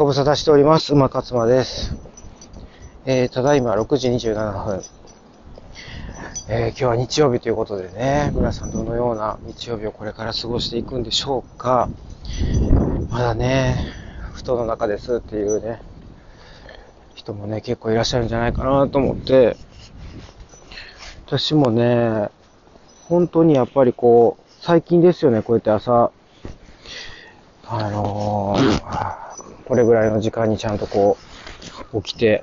ご無沙汰しております。馬勝馬です。えー、ただいま6時27分。えー、今日は日曜日ということでね、皆さんどのような日曜日をこれから過ごしていくんでしょうか。まだね、布団の中ですっていうね、人もね、結構いらっしゃるんじゃないかなと思って、私もね、本当にやっぱりこう、最近ですよね、こうやって朝、あのーこれぐらいの時間にちゃんとこう、起きて、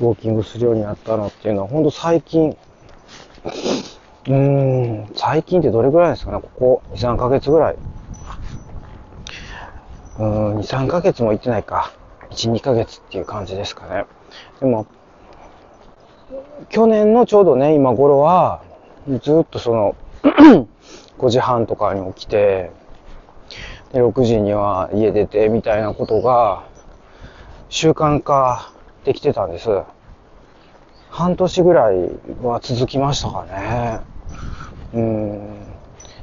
ウォーキングするようになったのっていうのは、ほんと最近、うーん、最近ってどれぐらいですかね、ここ2、3ヶ月ぐらい。うーん、2、3ヶ月も行ってないか。1、2ヶ月っていう感じですかね。でも、去年のちょうどね、今頃は、ずっとその、5時半とかに起きて、で、6時には家出てみたいなことが習慣化できてたんです。半年ぐらいは続きましたかね。うん。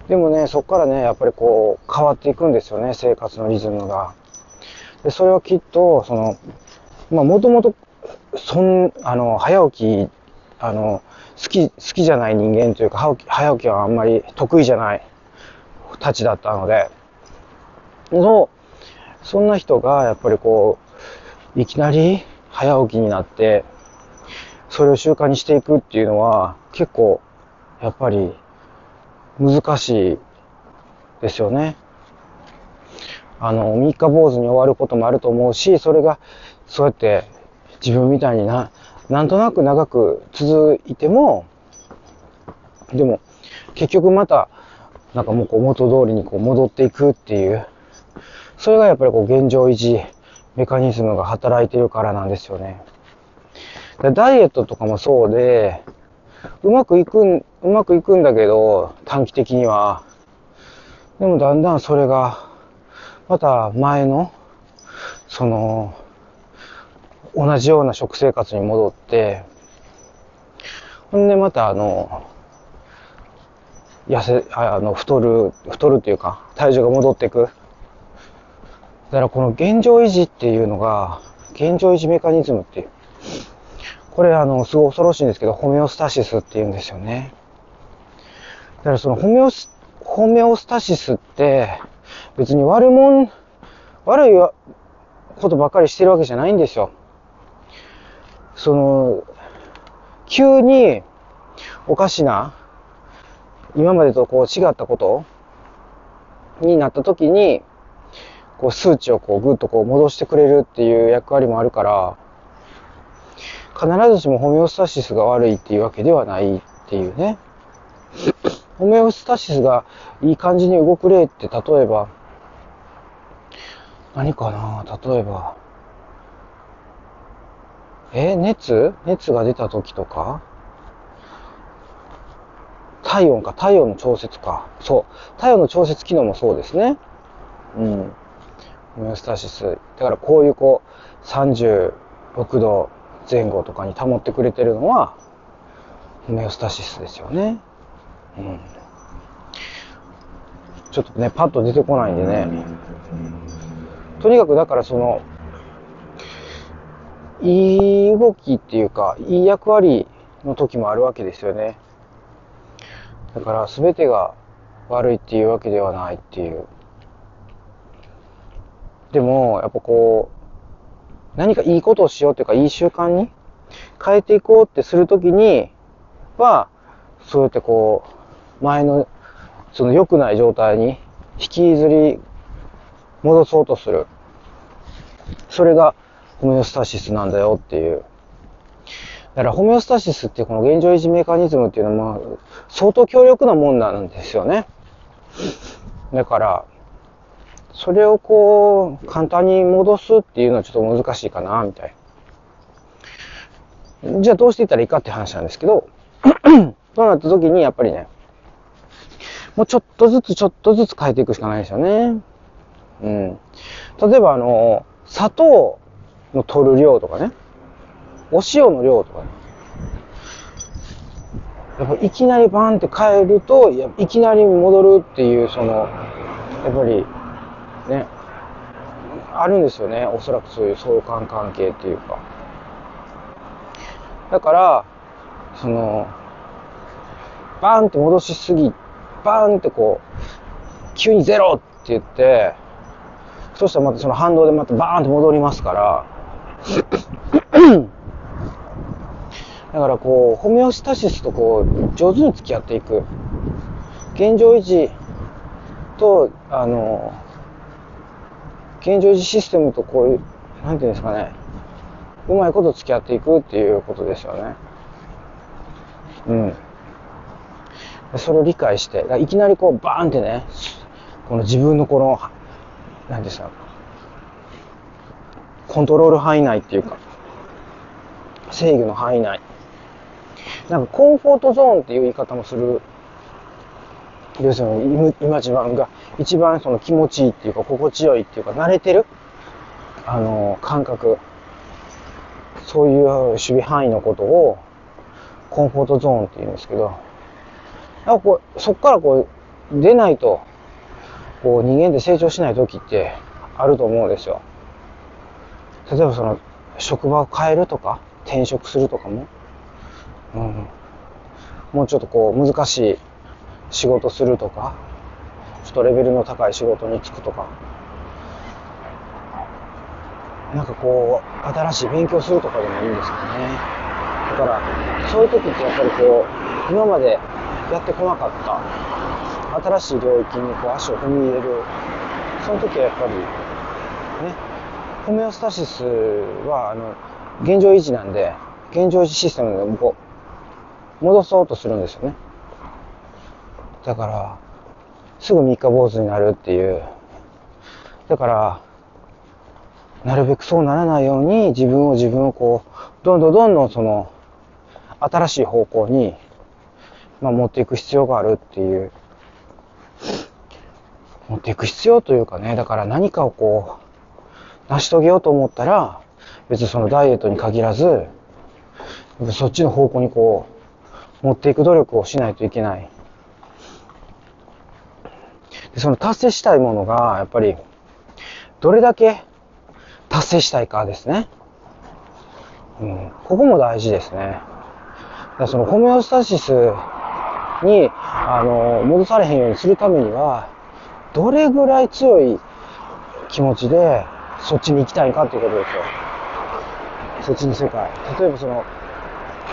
でもね、そこからね、やっぱりこう変わっていくんですよね、生活のリズムが。で、それはきっと、その、まあもともと、そん、あの、早起き、あの、好き、好きじゃない人間というか、早起き早起きはあんまり得意じゃないたちだったので、の、そんな人がやっぱりこう、いきなり早起きになって、それを習慣にしていくっていうのは結構やっぱり難しいですよね。あの、三日坊主に終わることもあると思うし、それがそうやって自分みたいにな、なんとなく長く続いても、でも結局またなんかもうこう元通りにこう戻っていくっていうそれがやっぱりこう現状維持メカニズムが働いてるからなんですよね。ダイエットとかもそうで、うまくいくん、うまくいくんだけど、短期的には。でもだんだんそれが、また前の、その、同じような食生活に戻って、ほんでまたあの、痩せ、あの、太る、太るっていうか、体重が戻っていく。だからこの現状維持っていうのが、現状維持メカニズムっていう。これあの、すごい恐ろしいんですけど、ホメオスタシスって言うんですよね。だからそのホメオス、ホメオスタシスって、別に悪もん、悪いことばっかりしてるわけじゃないんですよ。その、急におかしな、今までとこう違ったことになった時に、こう数値をこうぐっとこう戻してくれるっていう役割もあるから、必ずしもホメオスタシスが悪いっていうわけではないっていうね。ホメオスタシスがいい感じに動く例って例えば、何かな？例えば、え、熱？熱が出た時とか？体温か、体温の調節か。そう。体温の調節機能もそうですね。うん。ホメオスタシス。だからこういうこう、36度前後とかに保ってくれてるのは、ホメオスタシスですよね。うん。ちょっとね、パッと出てこないんでね。とにかくだからその、いい動きっていうか、いい役割の時もあるわけですよね。だから全てが悪いっていうわけではないっていう。でも、やっぱこう、何かいいことをしようというか、いい習慣に変えていこうってするときには、そうやってこう、前の、その良くない状態に引きずり戻そうとする。それがホメオスタシスなんだよっていう。だからホメオスタシスってこの現状維持メカニズムっていうのは、相当強力なもんなんですよね。だから、それをこう、簡単に戻すっていうのはちょっと難しいかな、みたいな。じゃあどうしていったらいいかって話なんですけど、そうなった時にやっぱりね、もうちょっとずつちょっとずつ変えていくしかないですよね。うん。例えばあの、砂糖の取る量とかね、お塩の量とかね。やっぱいきなりバンって変えると、いきなり戻るっていう、その、やっぱり、ね、あるんですよね。おそらくそういう相関関係っていうか。だから、その、バーンって戻しすぎ、バーンってこう、急にゼロって言って、そしたらまたその反動でまたバーンって戻りますから、だからこう、ホメオスタシスとこう、上手に付き合っていく。現状維持と、あの、現状維持システムとこういう、なんていうんですかね、うまいこと付き合っていくっていうことですよね。うん。それを理解して、いきなりこうバーンってね、この自分のこの、なんですか、コントロール範囲内っていうか、制御の範囲内。なんかコンフォートゾーンっていう言い方もする。要するに今自分が一番その気持ちいいっていうか心地よいっていうか慣れてる？あの感覚。そういう守備範囲のことをコンフォートゾーンって言うんですけど。なんかこうそっからこう出ないとこう人間で成長しない時ってあると思うんですよ。例えばその職場を変えるとか転職するとかも。うん、もうちょっとこう難しい仕事するとか。ちょっとレベルの高い仕事に就くとか。なんかこう新しい勉強するとかでもいいんですよね。だからそういう時ってやっぱりこう今までやってこなかった新しい領域にこう足を踏み入れる。その時はやっぱりねホメオスタシスはあの現状維持なんで現状維持システムでこう戻そうとするんですよね。だから、すぐ三日坊主になるっていう。だから、なるべくそうならないように自分を自分をこう、どんどんどんどんその、新しい方向に、まあ、持っていく必要があるっていう。持っていく必要というかね、だから何かをこう、成し遂げようと思ったら、別にそのダイエットに限らず、そっちの方向にこう、持っていく努力をしないといけない。でその達成したいものが、やっぱり、どれだけ達成したいかですね。うん、ここも大事ですね。だそのホメオスタシスに、あの、戻されへんようにするためには、どれぐらい強い気持ちで、そっちに行きたいかっていうことですよ。そっちの世界。例えばその、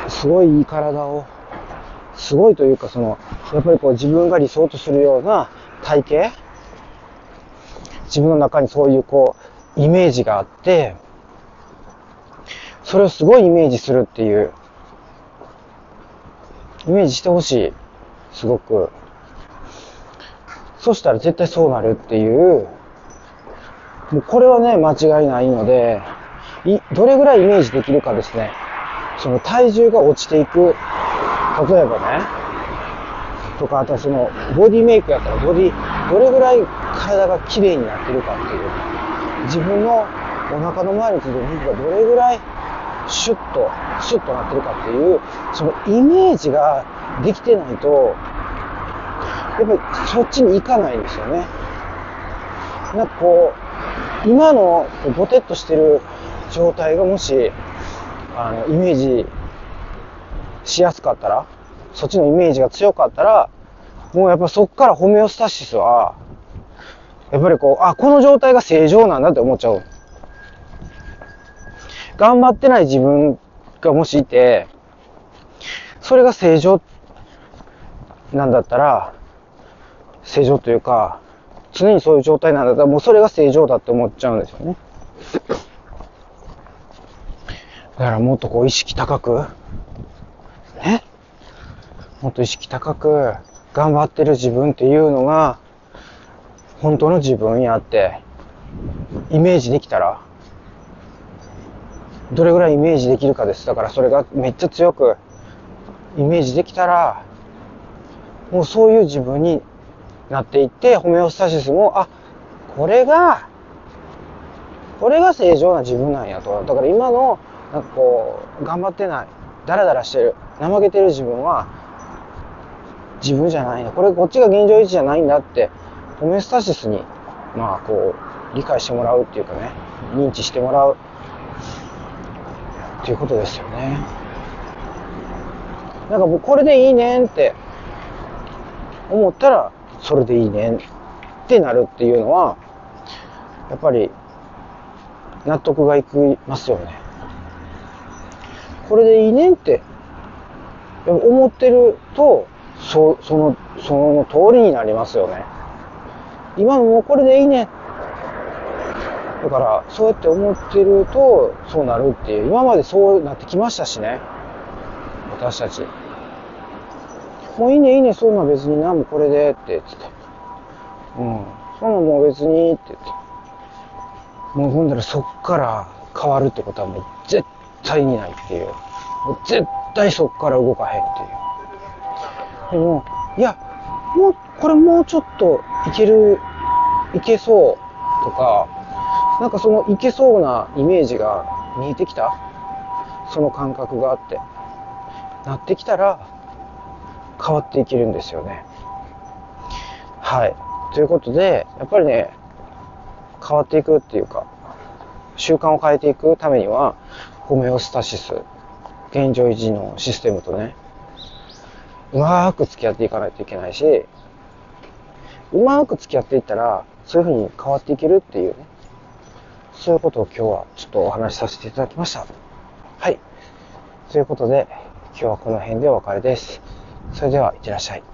すごいいい体をすごいというか、その、やっぱりこう自分が理想とするような体型？自分の中にそういうこう、イメージがあって、それをすごいイメージするっていう、イメージしてほしい。すごく。そしたら絶対そうなるっていう、もうこれはね、間違いないので、い、どれぐらいイメージできるかですね。その体重が落ちていく例えばね、とか、あとその、ボディメイクやったら、ボディ、どれぐらい体が綺麗になってるかっていう、自分のお腹の周りについてる肉がどれぐらいシュッと、シュッとなってるかっていう、そのイメージができてないと、やっぱりそっちに行かないんですよね。なんかこう、今のボテッとしてる状態がもし、あの、イメージしやすかったら、そっちのイメージが強かったら、もうやっぱそっからホメオスタシスは、やっぱりこう、あ、この状態が正常なんだって思っちゃう。頑張ってない自分がもしいて、それが正常なんだったら、正常というか、常にそういう状態なんだったら、もうそれが正常だって思っちゃうんですよね。だからもっとこう意識高く、もっと意識高く頑張ってる自分っていうのが、本当の自分やって、イメージできたら、どれぐらいイメージできるかです。だからそれがめっちゃ強くイメージできたら、もうそういう自分になっていって、ホメオスタシスも、あ、これが、これが正常な自分なんやと。だから今の、なんかこう、頑張ってない、ダラダラしてる、怠けてる自分は、自分じゃないな。これ、こっちが現状維持じゃないんだって、ホメスタシスに、まあ、こう理解してもらうっていうかね、認知してもらうっていうことですよね。なんかもうこれでいいねんって思ったら、それでいいねんってなるっていうのは、やっぱり納得がいきますよね。これでいいねんって思ってると、そその、その通りになりますよね。今もうこれでいいね。だから、そうやって思ってると、そうなるっていう、今までそうなってきましたしね。私たち。もういいね、いいね、そんな別にな、もこれで、って、つって。うん。そんなもう別に、って言って。もうほんだらそっから変わるってことはもう絶対にないっていう。もう絶対そっから動かへんっていう。でも、いや、もう、これもうちょっといける、いけそうとか、なんかそのいけそうなイメージが見えてきた？その感覚があって。なってきたら、変わっていけるんですよね。はい。ということで、やっぱりね、変わっていくっていうか、習慣を変えていくためには、ホメオスタシス、現状維持のシステムとね、うまーく付き合っていかないといけないし、うまーく付き合っていったら、そういう風に変わっていけるっていうね、そういうことを今日はちょっとお話しさせていただきました。はい。ということで、今日はこの辺でお別れです。それでは、いってらっしゃい。